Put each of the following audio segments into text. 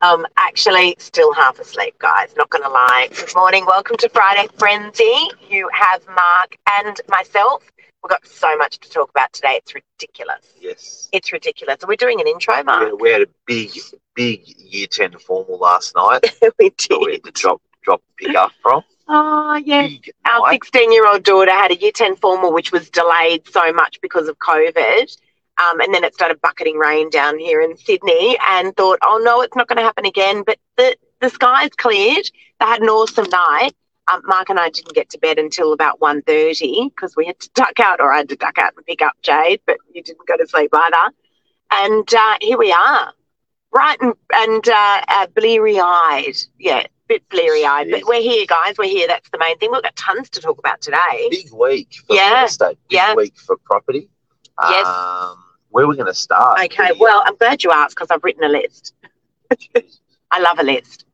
Um, actually, still half asleep, guys. Not going to lie. Good morning. Welcome to Friday Frenzy. You have Mark and myself. We've got so much to talk about today. It's ridiculous. Yes. It's ridiculous. Are we doing an intro, Mark? We, we had a big, big year 10 formal last night we that we did. had to drop, drop pick up from. Oh, yes. Big Our night. 16 year old daughter had a year 10 formal, which was delayed so much because of COVID. Um, and then it started bucketing rain down here in Sydney and thought, oh no, it's not going to happen again. But the, the skies cleared. They had an awesome night. Um, Mark and I didn't get to bed until about 1.30 because we had to duck out, or I had to duck out and pick up Jade, but you didn't go to sleep either. And uh, here we are, bright and, and uh, uh, bleary eyed. Yeah, bit bleary eyed. But we're here, guys. We're here. That's the main thing. We've got tons to talk about today. Big week for Yeah. real estate. Big Yeah. week for property. Yes. Um, where are we going to start? Okay, well, I'm glad you asked because I've written a list. I love a list.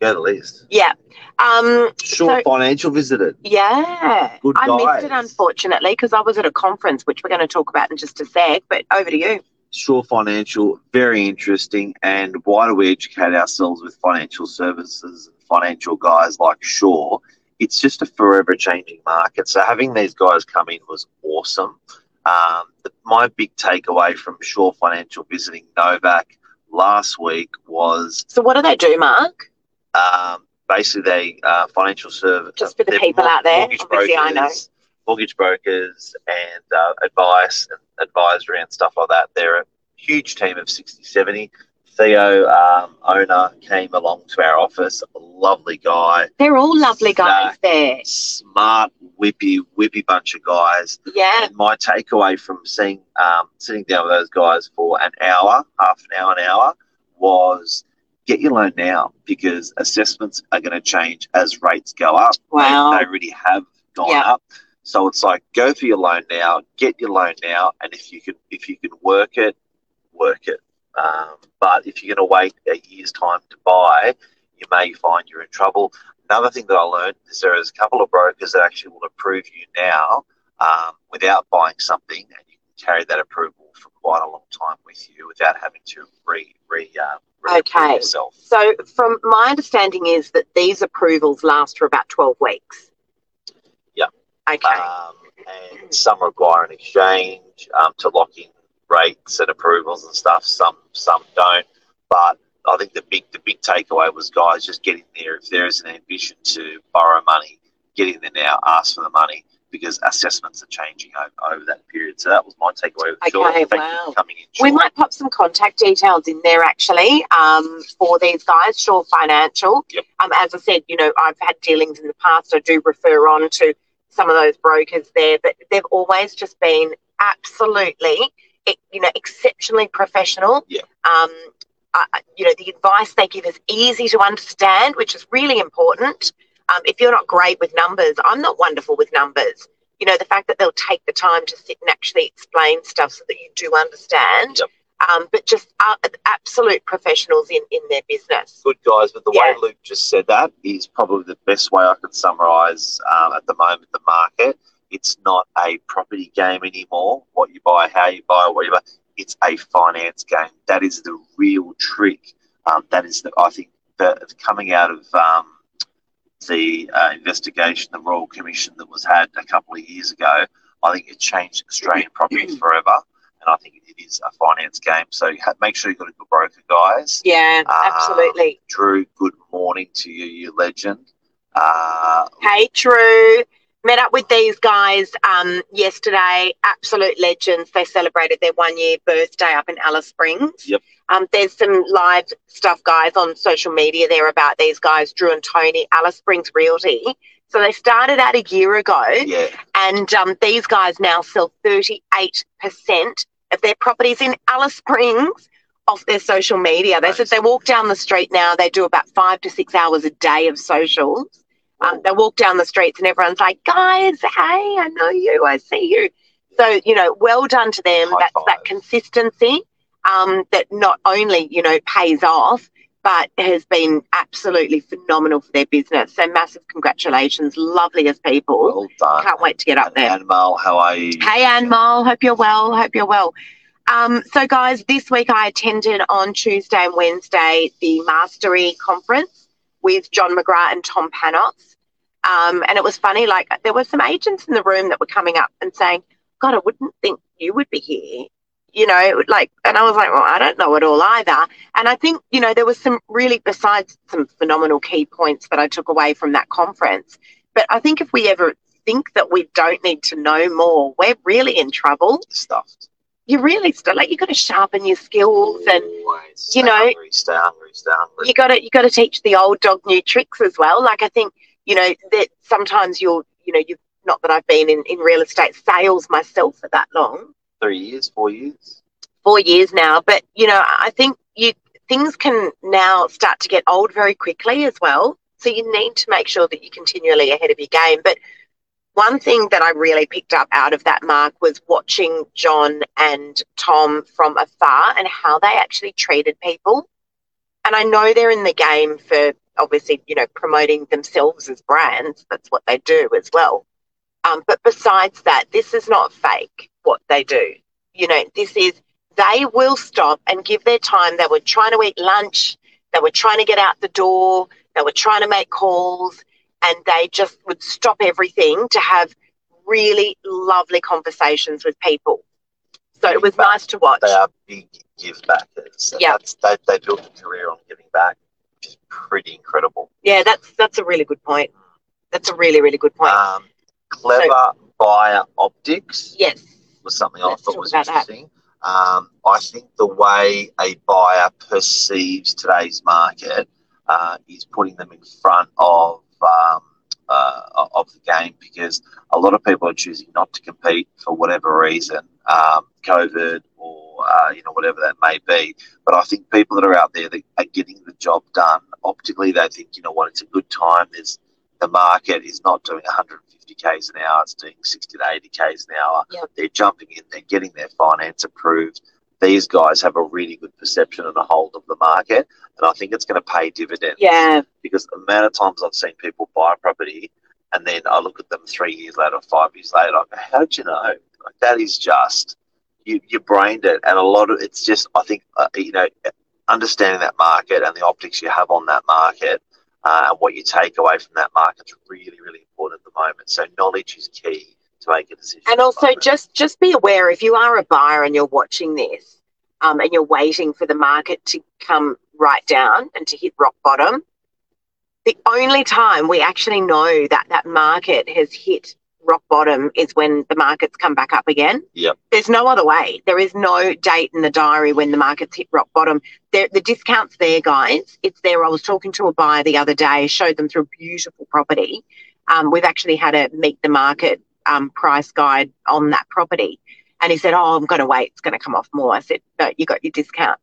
Go to the list. Yeah. Um, Short So- Financial visited. yeah. Good I missed it, unfortunately, because I was at a conference, which we're going to talk about in just a sec. But over to you. Shore Financial, very interesting. And why do we educate ourselves with financial services and financial guys like Shore? It's just a forever changing market. So having these guys come in was awesome. Um, the, my big takeaway from Shore Financial visiting Novak last week was So, what do they do, Mark? um, basically they uh, financial service Just for the people out there. mortgage Obviously, I know. brokers, mortgage brokers and uh, advice and advisory and stuff like that. They're a huge team of 60, 70. Theo, um, owner, came along to our office. Lovely guy, They're all lovely guys there. smart, whippy, whippy bunch of guys. Yeah. And my takeaway from seeing um, sitting down with those guys for an hour, half an hour, an hour, was get your loan now because assessments are going to change as rates go up. They- Wow. They, already have gone Yeah. up. So it's like go for your loan now, get your loan now, and if you can if you can work it, work it. Um, but if you're going to wait a year's time to buy, you may find you're in trouble. Another thing that I learned is there is a couple of brokers that actually will approve you now um, without buying something, and you can carry that approval for quite a long time with you without having to re re, uh, re Okay. yourself. So, from my understanding, is that these approvals last for about 12 weeks. Yeah. Okay. Um, and some require an exchange um, to lock in rates and approvals and stuff. Some some don't. But I think the big the big takeaway was guys just get in there. If there is an ambition to borrow money, get in there now. Ask for the money because assessments are changing over, over that period. So that was my takeaway. Okay, Thank you wow. for coming in. We might pop some contact details in there actually um, for these guys, Shore Financial. Yep. Um, as I said, you know, I've had dealings in the past. I do refer on to some of those brokers there, but they've always just been absolutely, you know, exceptionally professional. Yeah. Um, I- you know, the advice they give is easy to understand, which is really important. Um, if you're not great with numbers, I'm not wonderful with numbers. You know, the fact that they'll take the time to sit and actually explain stuff so that you do understand. Yep. Um, but just uh, absolute professionals in, in their business. good guys, but the Yeah. way Luke just said that is probably the best way I could summarise um, at the moment the market. It's not a property game anymore. What you buy, how you buy, whatever. It's a finance game. That is the real trick. Um, that is the I think that coming out of um, the uh, investigation, the Royal Commission that was had a couple of years ago. I think it changed Australian property forever, and I think it is a finance game. So make sure you've got a good broker, guys. Yeah, Um, absolutely. Drew, good morning to you, you legend. Uh, Hey, Drew. Met up with these guys um, yesterday. Absolute legends. They celebrated their one year birthday up in Alice Springs. Yep. Um, there's some live stuff, guys, on social media there about these guys, Drew and Tony, Alice Springs Realty. So they started out a year ago, yeah, and um, these guys now sell 38% of their properties in Alice Springs off their social media. They said they walk down the street now, they do about five to six hours a day of socials. Um, they walk down the streets and everyone's like, guys, hey, I know you, I see you. So, you know, well done to them. High That's five. that consistency um, that not only, you know, pays off, but has been absolutely phenomenal for their business. So massive congratulations. Lovely as people. well done. Can't wait to get up there. And Mal, how are you? Hey, Anne Mal, Hope you're well. Hope you're well. Um, so, guys, this week I attended on Tuesday and Wednesday the Mastery conference with John McGrath and Tom Panos. Um, and it was funny, like, there were some agents in the room that were coming up and saying, God, I wouldn't think you would be here. You know, like, and I was like, well, I don't know it all either. And I think, you know, there was some really, besides some phenomenal key points that I took away from that conference. But I think if we ever think that we don't need to know more, we're really in trouble. Stuffed. You really still like you got to sharpen your skills and Always you know- hungry, stay hungry, stay hungry. you got to you got to teach the old dog new tricks as well. Like I think you know that sometimes you'll you know you not that I've been in in real estate sales myself for that long, Three years, four years. four years now, but you know I think you things can now start to get old very quickly as well. So you need to make sure that you're continually ahead of your game. But one thing that I really picked up out of that mark was watching John and Tom from afar and how they actually treated people. And I know they're in the game for obviously, you know, promoting themselves as brands. That's what they do as well. Um, but besides that, this is not fake what they do. You know, this is they will stop and give their time. They were trying to eat lunch, they were trying to get out the door, they were trying to make calls, and they just would stop everything to have really lovely conversations with people. So it was nice to watch. They are big give backers. Yeah. They, they built a career on giving back, which is pretty incredible. Yeah, that's that's a really good point. That's a really really good point. Um, clever buyer optics yes. was something I thought was interesting. Um, I think the way a buyer perceives today's market uh, is putting them in front of um, uh, of the game because a lot of people are choosing not to compete for whatever reason, um, COVID or uh, you know whatever that may be. But I think people that are out there that are getting the job done optically, they think you know what, it's a good time. There's the market is not doing 150 k's an hour; it's doing 60 to 80 k's an hour. Yep. They're jumping in, they're getting their finance approved. These guys have a really good perception and a hold of the market, and I think it's going to pay dividends Yeah. because the amount of times I've seen people buy a property and then I look at them three years later, five years later, I go, how did you know? Like, that is just, you, you brained it. And a lot of it's just, I think, uh, you know, understanding that market and the optics you have on that market uh, and what you take away from that market is really, really important at the moment. So knowledge is key to make a decision. And also just just be aware if you are a buyer and you're watching this, um, and you're waiting for the market to come right down and to hit rock bottom. The only time we actually know that that market has hit rock bottom is when the markets come back up again. Yep. There's no other way. There is no date in the diary when the markets hit rock bottom. There, the discount's there, guys. It's there. I was talking to a buyer the other day, showed them through a beautiful property. Um, we've actually had a meet the market um, price guide on that property. And he said, Oh, I'm going to wait. It's going to come off more. I said, No, you got your discount.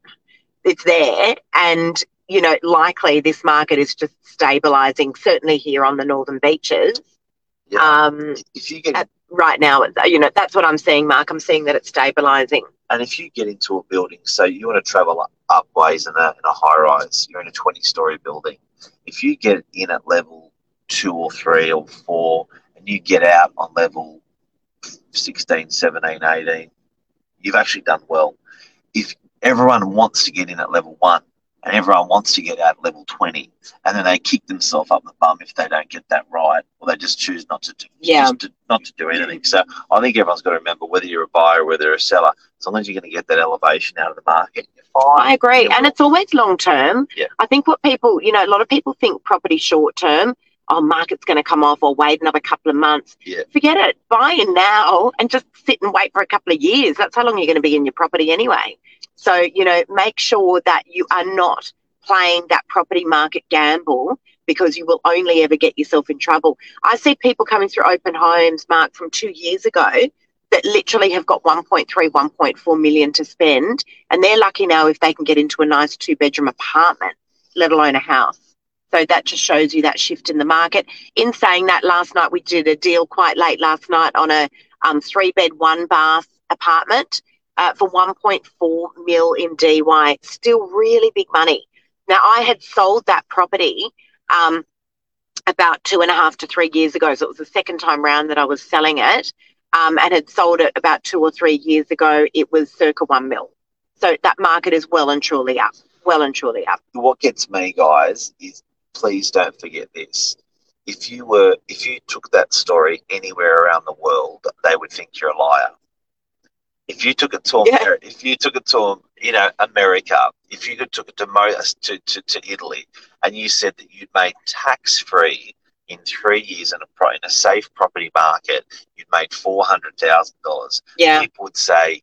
It's there. And, you know, likely this market is just stabilizing, certainly here on the northern beaches. Yeah. Um, if you get at- right now, you know, that's what I'm seeing, Mark. I'm seeing that it's stabilizing. And if you get into a building, so you want to travel up, up ways in a, in a high rise, you're in a 20 story building. If you get in at level two or three or four, and you get out on level 16, 17, 18, you've actually done well. If everyone wants to get in at level one and everyone wants to get out at level 20, and then they kick themselves up the bum if they don't get that right, or they just choose not to do, Yeah. just to, not to do anything. So I think everyone's got to remember whether you're a buyer or whether you're a seller, as long as you're going to get that elevation out of the market, you're fine. I agree. And it's always long term. Yeah. I think what people, you know, a lot of people think property short term, oh, market's going to come off or wait another couple of months. Yeah. Forget it. Buy in now and just sit and wait for a couple of years. That's how long you're going to be in your property anyway. So, you know, make sure that you are not playing that property market gamble because you will only ever get yourself in trouble. I see people coming through open homes, Mark, from two years ago that literally have got 1.3, 1.4 million to spend. And they're lucky now if they can get into a nice two bedroom apartment, let alone a house. So that just shows you that shift in the market. In saying that, last night we did a deal quite late last night on a um, three bed, one bath apartment uh, for 1.4 mil in DY. Still really big money. Now, I had sold that property um, about two and a half to three years ago. So it was the second time round that I was selling it. um, and had sold it about two or three years ago, it was circa one mil. So that market is well and truly up. Well and truly up. What gets me, guys, is please don't forget this. If you were, if you took that story anywhere around the world, they would think you're a liar. If you took it to Yeah. America, if you took it to you know America, if you took it to, Mo- to, to, to Italy, and you said that you'd made tax free in three years in a pro, in a safe property market, you'd made four hundred thousand dollars. Yeah, People would say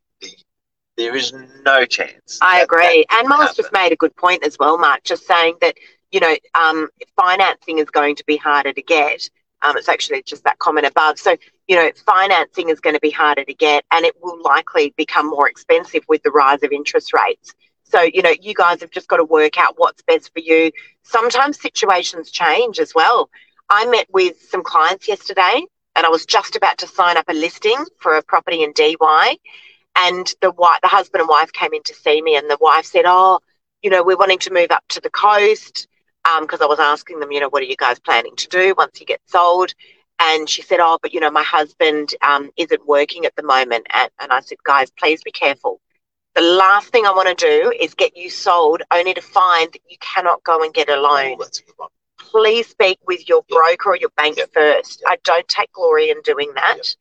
there is no chance. I agree. And Mel's just made a good point as well, Mark, just saying that, you know, um, financing is going to be harder to get. Um, it's actually just that comment above. So, you know, financing is going to be harder to get and it will likely become more expensive with the rise of interest rates. So, you know, you guys have just got to work out what's best for you. Sometimes situations change as well. I met with some clients yesterday and I was just about to sign up a listing for a property in DY and the wife, the husband and wife came in to see me, and the wife said, "Oh, you know, we're wanting to move up to the coast." Because I was asking them, you know, what are you guys planning to do once you get sold? And she said, "Oh, but you know, my husband um, isn't working at the moment." And, and I said, "Guys, please be careful. The last thing I want to do is get you sold, only to find that you cannot go and get a loan. Oh, a. Please speak with your Yeah. broker or your bank Yeah. first. Yeah. I don't take glory in doing that.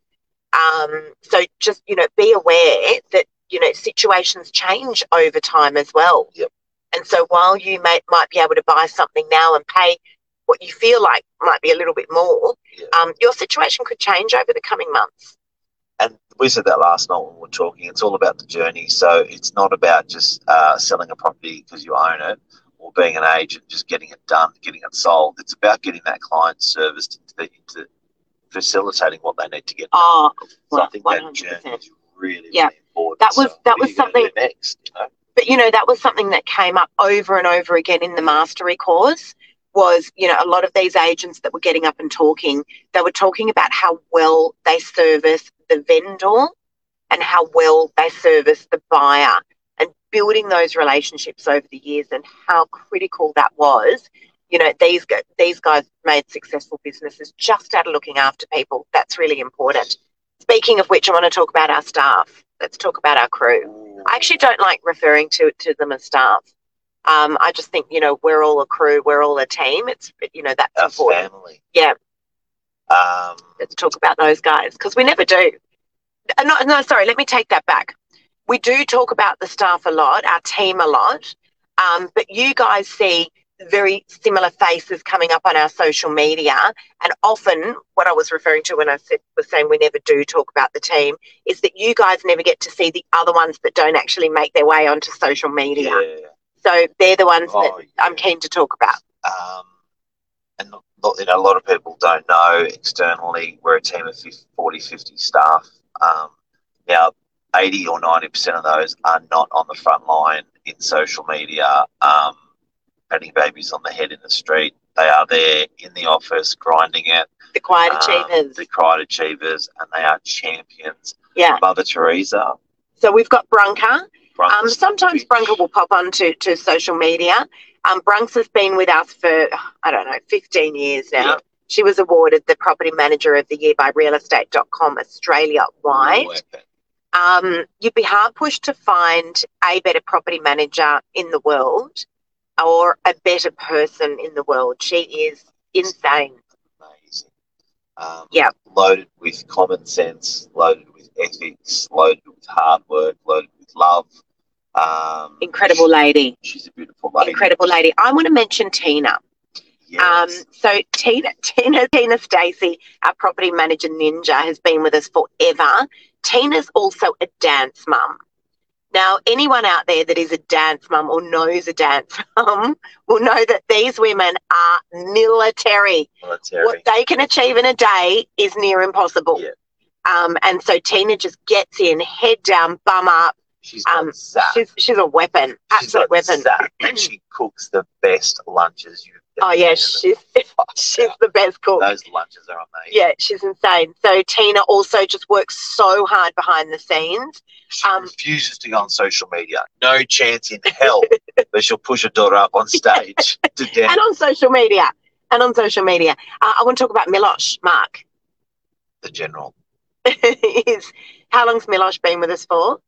Um, so just you know, be aware that you know situations change over time as well. Yep. And so while you may, might be able to buy something now and pay what you feel like might be a little bit more, Yeah. um, your situation could change over the coming months. and we said that last night when we were talking. It's all about the journey. So it's not about just uh, selling a property because you own it or being an agent, just getting it done, getting it sold. It's about getting that client serviced into, the, into facilitating what they need to get done. Oh, so I think that 100%. journey is really, Yeah. really important. That was- So that was you gonna do something- next. You know? But you know that was something that came up over and over again in the mastery course was you know a lot of these agents that were getting up and talking they were talking about how well they service the vendor and how well they service the buyer and building those relationships over the years and how critical that was. You know these these guys made successful businesses just out of looking after people. That's really important. Speaking of which i want to talk about our staff. Let's talk about our crew I actually don't like referring to to them as staff. Um, I just think you know we're all a crew, we're all a team. It's you know that's a important. family. Yeah. Um, Let's talk about those guys because we never do. Uh, no, no, sorry. Let me take that back. We do talk about the staff a lot, our team a lot, um, but you guys see very similar faces coming up on our social media. And often, what I was referring to when I said was saying we never do talk about the team is that you guys never get to see the other ones that don't actually make their way onto social media. yeah. So they're the ones that Oh, I'm keen to talk about. um, and you know, a lot of people don't know externally we're a team of 50, 40, 50 staff. Um, now, 80 or 90% of those are not on the front line in social media, um, patting babies on the head in the street. They are there in the office grinding it. The quiet um, achievers. the quiet achievers, and they are champions. Yeah. Mother Teresa. So we've got Brunka. Um, Brunker sometimes. Brunka will pop onto to social media. Um, Brunks has been with us for, I don't know, 15 years now. Yeah. She was awarded the Property Manager of the Year by realestate.com Australia wide. Um, you'd be hard pushed to find a better property manager in the world or a better person in the world. She is insane. amazing. Um, Yeah. Loaded with common sense, loaded with ethics, loaded with hard work, loaded with love. Um, Incredible lady. She's a beautiful lady. Incredible lady. I want to mention Tina. Yes. Um, so Tina, Tina, Tina Stacey, our property manager ninja, has been with us forever. Tina's also a dance mum. Now, anyone out there that is a dance mum or knows a dance mum will know that these women are military. Military. What they can achieve in a day is near impossible. Yeah. Um, and so Tina just gets in, head down, bum up. She's um. She's she's a weapon, absolute weapon. and she cooks the best lunches you've Oh yeah, she's she's the best cook. Those lunches are amazing. Yeah, she's insane. So Tina also just works so hard behind the scenes. She Um, refuses to go on social media. No chance in hell that she'll push her daughter up on stage to dance. And on social media. And on social media. Uh, I want to talk about Milosh, Mark. The general. is how long's Milosh been with us for?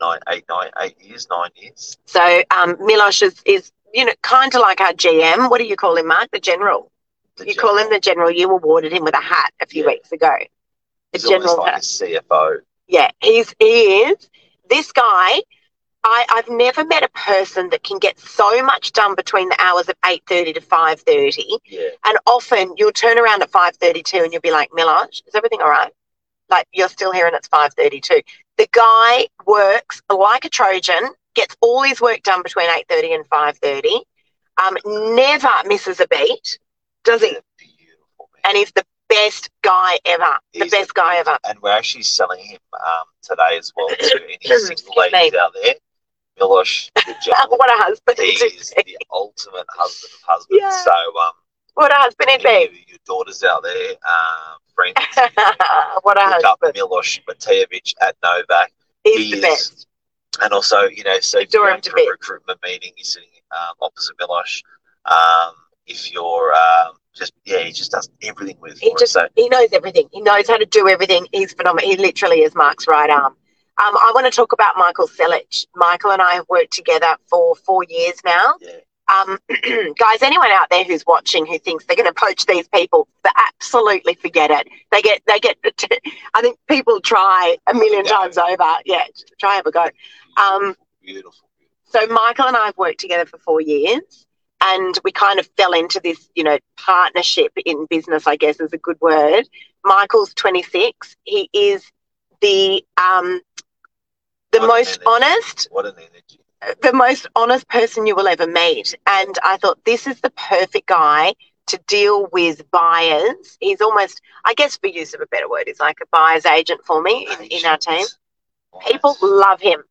Nine, eight, nine, eight years, nine years. So um, Milosh is, is you know kind of like our GM. What do you call him, Mark? The general. The you call him the general. You awarded him with a hat a few Yeah. weeks ago. The He's general like hat. a CFO. Yeah, he's he is. This guy, I, I've never met a person that can get so much done between the hours of eight thirty to five thirty. Yeah. And often you'll turn around at five thirty two and you'll be like, Milosh, is everything all right? Like you're still here and it's five thirty two. The guy works like a Trojan, gets all his work done between eight thirty and five thirty. Um, never misses a beat, does he? And he's the best guy ever. The best a- guy ever. And we're actually selling him um, today as well to any single me. ladies out there. Milosh, the what a husband he is the ultimate husband of husbands. Yeah. So, um, What a husband he'd be. your daughters out there, um, friends, what a look up husband. Milosh Matejevic at Novak. He's he the is- best. And also, you know, so if you're him going to to a recruitment meeting, you're sitting um, opposite Milosh. Um, if you're um, just, yeah, he just does everything with He just So, he knows everything. He knows how to do everything. He's phenomenal. He literally is Mark's right arm. Um, I want to talk about Michael Selich. Michael and I have worked together for four years now. yeah, Um, guys, anyone out there who's watching who thinks they're going to poach these people, they absolutely forget it. They get, they get. I think people try a million Yeah. times over. Yeah, try have a go. Um, beautiful. so Michael and I have worked together for four years, and we kind of fell into this, you know, partnership in business. I guess is a good word. Michael's 26. He is the um, the What most honest, What an energy. The most honest person you will ever meet. And I thought this is the perfect guy to deal with buyers. He's almost, I guess, for use of a better word, he's like a buyer's agent for me in, in our team. People love him.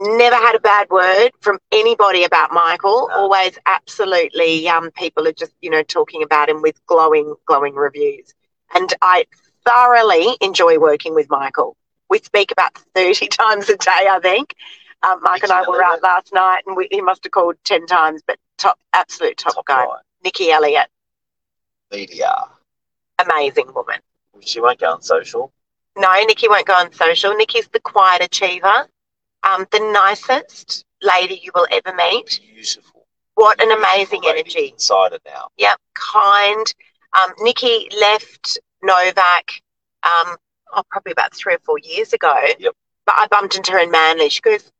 Never had a bad word from anybody about Michael. No. Always absolutely um, people are just, you know, talking about him with glowing, glowing reviews. And I thoroughly enjoy working with Michael. We speak about 30 times a day, I think. Um, Mike and I were out last night and we, he must have called 10 times, but top, absolute top, top guy. guy. Nikki Elliott, Media. amazing woman. She won't go on social. No, Nikki won't go on social. Nikki's the quiet achiever, um, the nicest lady you will ever meet. Beautiful. What an amazing energy. Insider now. Yep, kind. Um, Nikki left Novak um, oh, probably about three or four years ago. Yep. But I bumped into her in Manly. She goes,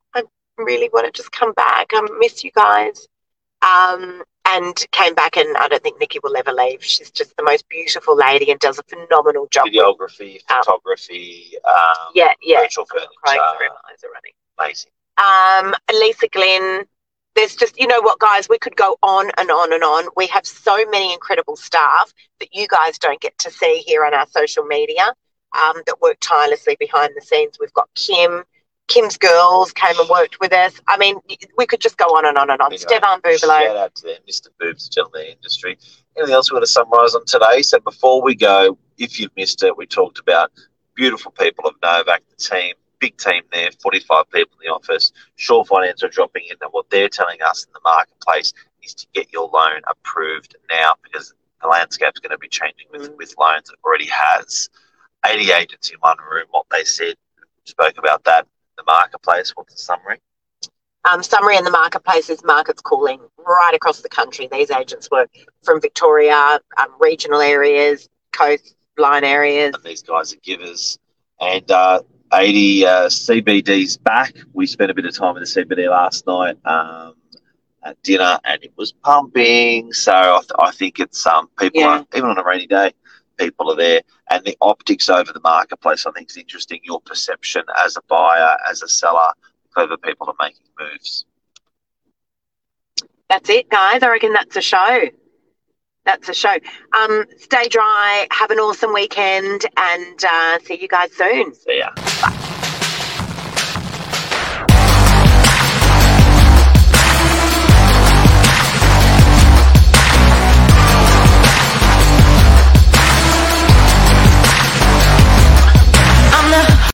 really want to just come back. I miss you guys. Um, and came back, and I don't think Nikki will ever leave. She's just the most beautiful lady and does a phenomenal job. Videography, Um, photography, um, Yeah, yeah. virtual furniture. Crying through my eyes already. Amazing. um, Lisa Glenn. There's just, you know what, guys, we could go on and on and on. We have so many incredible staff that you guys don't get to see here on our social media um, that work tirelessly behind the scenes. We've got Kim. Kim's girls came and worked with us. I mean, we could just go on and on and on. Anyway, Stefan Bubalo. Shout out to them, Mr. Boobs, gentleman in the industry. Anything else we want to summarise on today? So before we go, if you've missed it, we talked about beautiful people of Novak, the team, big team there, 45 people in the office. Shore Finance are dropping in, and what they're telling us in the marketplace is to get your loan approved now because the landscape's going to be changing with, Mm. with loans. It already has. 80 agents in one room, what they said, spoke about that. The marketplace, what's the summary? Um, summary in the marketplace is markets cooling right across the country. These agents work from Victoria, um, regional areas, coastline areas. and these guys are givers. And uh, 80 uh, CBD's back. We spent a bit of time in the CBD last night um, at dinner, and it was pumping. So I, th- I think it's um people Yeah. are even on a rainy day, people are there, and the optics over the marketplace. I think is interesting. Your perception as a buyer, as a seller, clever people are making moves. That's it, guys. I reckon that's a show. That's a show. Um, stay dry. Have an awesome weekend, and uh, see you guys soon. So yeah.